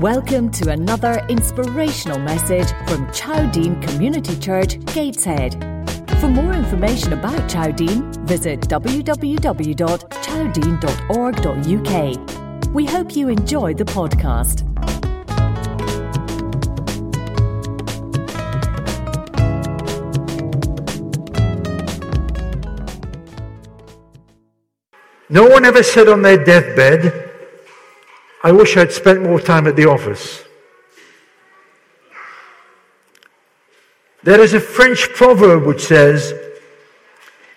Welcome to another inspirational message from Chowdene Community Church, Gateshead. For more information about Chowdene, visit www.chowdene.org.uk. We hope you enjoy the podcast. No one ever said on their deathbed, I wish I'd spent more time at the office. There is a French proverb which says,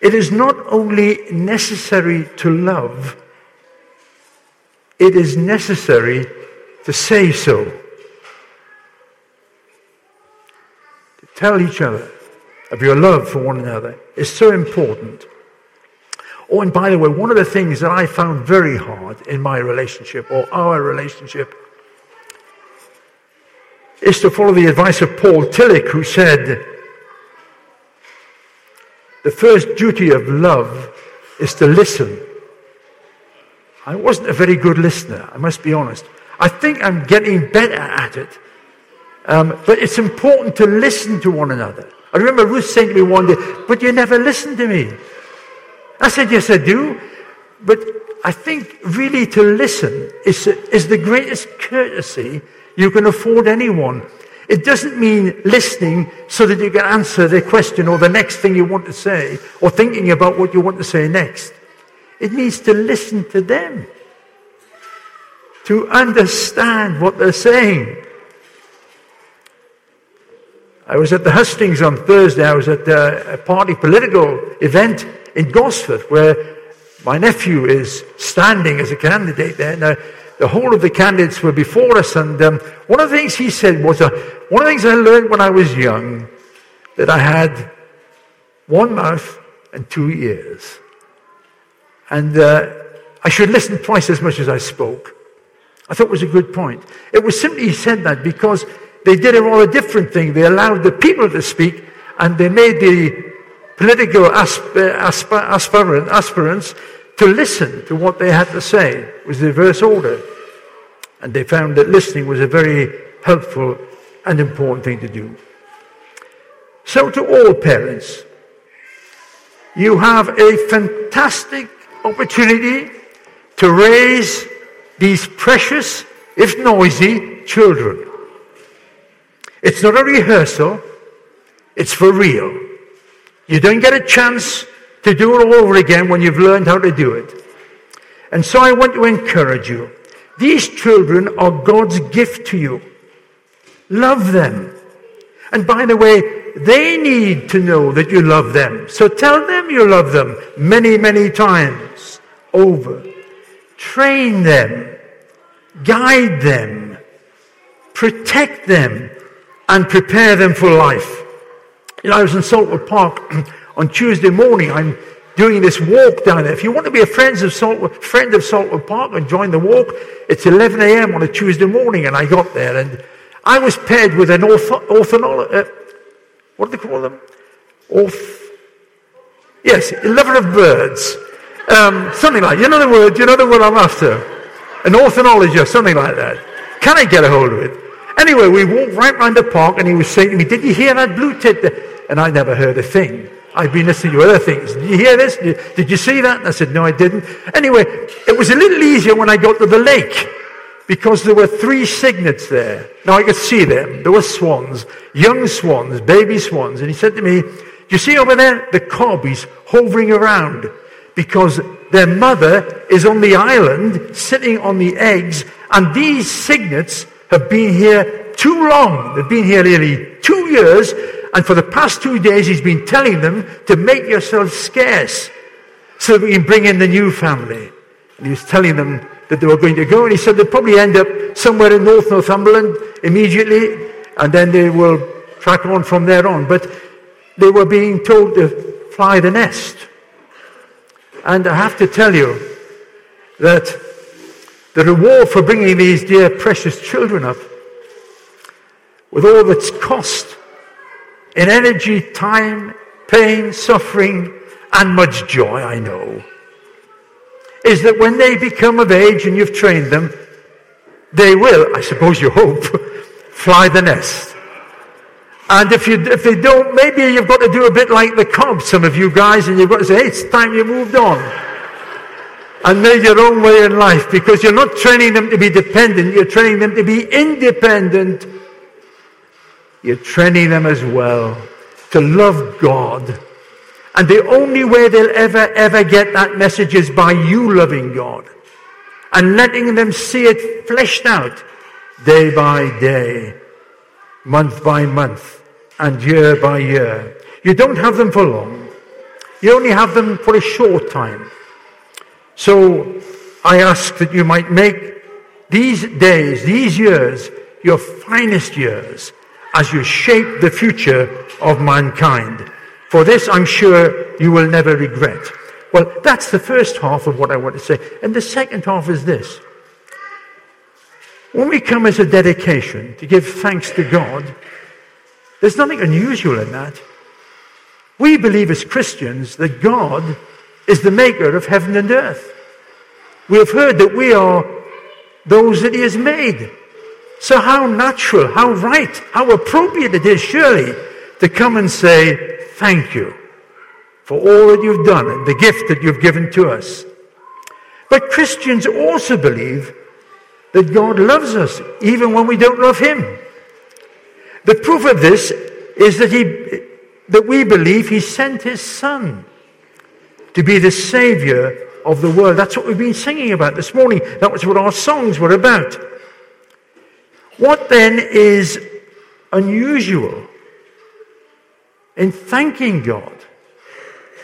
It is not only necessary to love, it is necessary to say so. To tell each other of your love for one another is so important. Oh, and by the way, one of the things that I found very hard in my relationship or our relationship is to follow the advice of Paul Tillich, who said, The first duty of love is to listen. I wasn't a very good listener, I must be honest. I think I'm getting better at it. Um, but it's important to listen to one another. I remember Ruth saying to me one day, But you never listen to me. I said, Yes, I do. But I think really to listen is, is the greatest courtesy you can afford anyone. It doesn't mean listening so that you can answer their question or the next thing you want to say or thinking about what you want to say next. It means to listen to them, to understand what they're saying. I was at the hustings on Thursday. I was at a party political event in Gosforth, where my nephew is standing as a candidate there. Now, the whole of the candidates were before us, and um, one of the things he said was uh, one of the things I learned when I was young that I had one mouth and two ears, and uh, I should listen twice as much as I spoke. I thought it was a good point. It was simply he said that because they did a rather different thing. They allowed the people to speak, and they made the political asp- asp- aspirant, aspirants to listen to what they had to say. It was the reverse order. And they found that listening was a very helpful and important thing to do. So, to all parents, you have a fantastic opportunity to raise these precious, if noisy, children. It's not a rehearsal, it's for real. You don't get a chance to do it all over again when you've learned how to do it. And so I want to encourage you. These children are God's gift to you. Love them. And by the way, they need to know that you love them. So tell them you love them many, many times over. Train them. Guide them. Protect them. And prepare them for life. You know, I was in Saltwell Park on Tuesday morning. I'm doing this walk down there. If you want to be a friend of Saltwell, friend of Saltwell Park and join the walk, it's 11 a.m. on a Tuesday morning, and I got there, and I was paired with an ortho, orthonologist. Uh, what do they call them? Orth. Yes, lover of birds. Um, something like you know the word. You know the word I'm after. An ornithologist, something like that. Can I get a hold of it? Anyway, we walked right round the park, and he was saying to me, "Did you hear that blue tit?" And I never heard a thing. I've been listening to other things. Did you hear this? Did you see that? And I said, no, I didn't. Anyway, it was a little easier when I got to the lake because there were three cygnets there. Now I could see them. There were swans, young swans, baby swans. And he said to me, you see over there? The cobbies hovering around because their mother is on the island sitting on the eggs and these cygnets have been here too long. They've been here nearly two years and for the past two days, he's been telling them to make yourselves scarce so that we can bring in the new family. And he was telling them that they were going to go. And he said they'll probably end up somewhere in North Northumberland immediately. And then they will track on from there on. But they were being told to fly the nest. And I have to tell you that the reward for bringing these dear precious children up, with all its cost, in energy, time, pain, suffering, and much joy, I know, is that when they become of age and you've trained them, they will, I suppose you hope, fly the nest. And if, you, if they don't, maybe you've got to do a bit like the Cubs, some of you guys, and you've got to say, hey, it's time you moved on. And made your own way in life because you're not training them to be dependent, you're training them to be independent. You're training them as well to love God. And the only way they'll ever, ever get that message is by you loving God and letting them see it fleshed out day by day, month by month, and year by year. You don't have them for long. You only have them for a short time. So I ask that you might make these days, these years, your finest years as you shape the future of mankind. For this, I'm sure you will never regret. Well, that's the first half of what I want to say. And the second half is this. When we come as a dedication to give thanks to God, there's nothing unusual in that. We believe as Christians that God is the maker of heaven and earth. We have heard that we are those that He has made. So, how natural, how right, how appropriate it is, surely, to come and say, Thank you for all that you've done and the gift that you've given to us. But Christians also believe that God loves us even when we don't love Him. The proof of this is that, he, that we believe He sent His Son to be the Savior of the world. That's what we've been singing about this morning. That was what our songs were about. What then is unusual in thanking God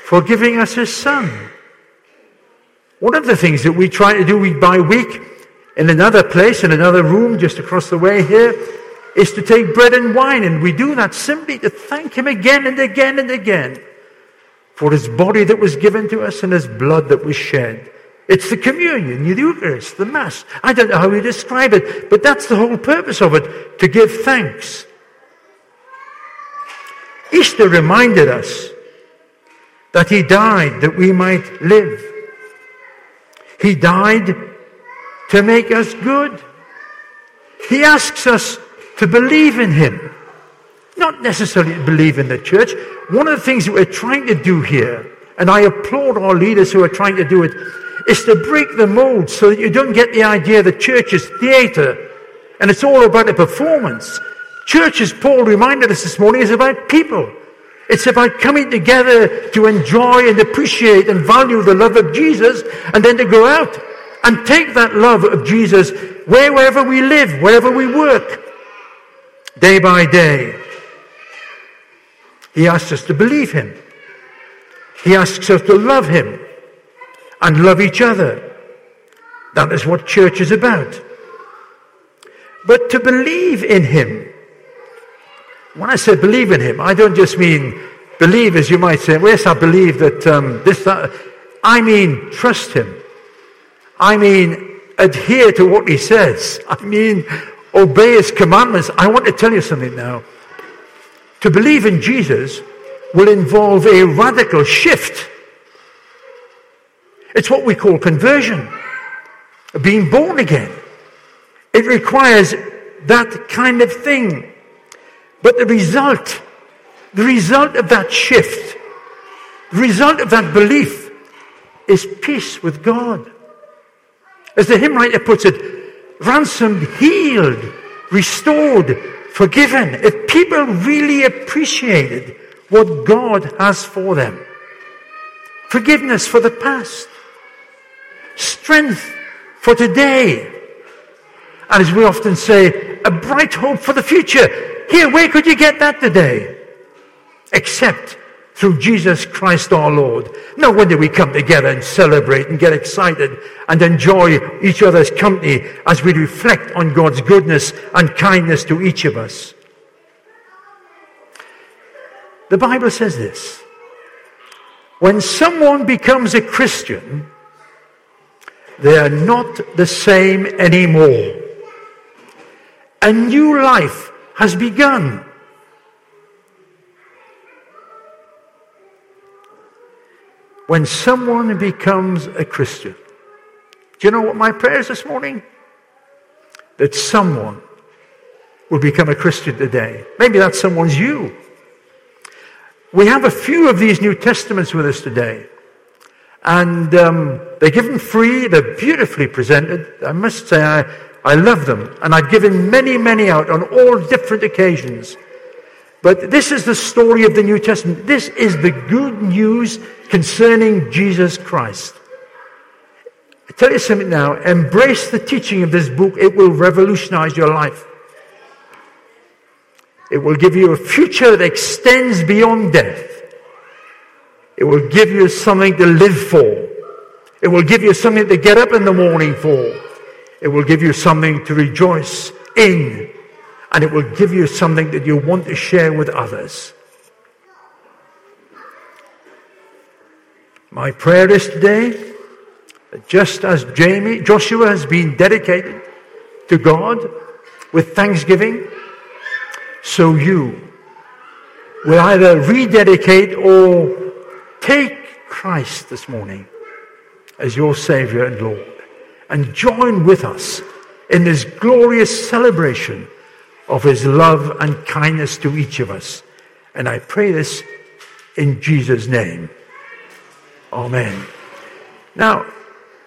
for giving us his son. One of the things that we try to do week by week in another place, in another room just across the way here, is to take bread and wine. And we do that simply to thank him again and again and again for his body that was given to us and his blood that was shed. It's the communion, the Eucharist, the Mass. I don't know how we describe it, but that's the whole purpose of it, to give thanks. Easter reminded us that he died that we might live. He died to make us good. He asks us to believe in him, not necessarily to believe in the church. One of the things that we're trying to do here, and I applaud our leaders who are trying to do it, is to break the mold so that you don't get the idea that church is theatre and it's all about a performance. Church, as Paul reminded us this morning, is about people. It's about coming together to enjoy and appreciate and value the love of Jesus and then to go out and take that love of Jesus wherever we live, wherever we work, day by day. He asks us to believe Him. He asks us to love Him and love each other. That is what church is about. But to believe in Him when I say believe in him, I don't just mean believe as you might say, yes, I believe that um, this, that. I mean trust him. I mean adhere to what he says. I mean obey his commandments. I want to tell you something now. To believe in Jesus will involve a radical shift. It's what we call conversion, being born again. It requires that kind of thing. But the result, the result of that shift, the result of that belief is peace with God. As the hymn writer puts it, ransomed, healed, restored, forgiven. If people really appreciated what God has for them, forgiveness for the past, strength for today, and as we often say, a bright hope for the future. Here, where could you get that today? Except through Jesus Christ our Lord. No wonder we come together and celebrate and get excited and enjoy each other's company as we reflect on God's goodness and kindness to each of us. The Bible says this. When someone becomes a Christian, they are not the same anymore. A new life has begun. When someone becomes a Christian, do you know what my prayer is this morning? that someone will become a Christian today. Maybe that someone's you. We have a few of these New Testaments with us today. And um, they're given free, they're beautifully presented. I must say, I, I love them. And I've given many, many out on all different occasions. But this is the story of the New Testament. This is the good news concerning Jesus Christ. I tell you something now embrace the teaching of this book, it will revolutionize your life. It will give you a future that extends beyond death. It will give you something to live for. It will give you something to get up in the morning for. It will give you something to rejoice in. And it will give you something that you want to share with others. My prayer is today that just as Jamie, Joshua has been dedicated to God with thanksgiving, so you will either rededicate or take Christ this morning as your Savior and Lord and join with us in this glorious celebration of His love and kindness to each of us. And I pray this in Jesus' name. Amen. Now,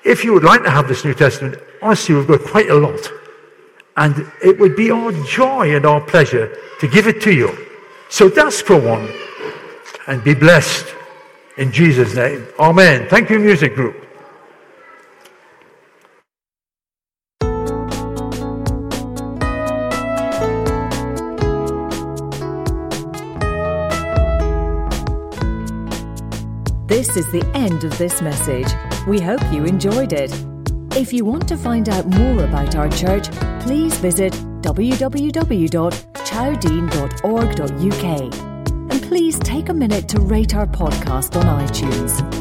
if you would like to have this New Testament, honestly, we've got quite a lot. And it would be our joy and our pleasure to give it to you. So ask for one and be blessed in Jesus' name. Amen. Thank you, music group. Is the end of this message. We hope you enjoyed it. If you want to find out more about our church, please visit www.chowdene.org.uk. And please take a minute to rate our podcast on iTunes.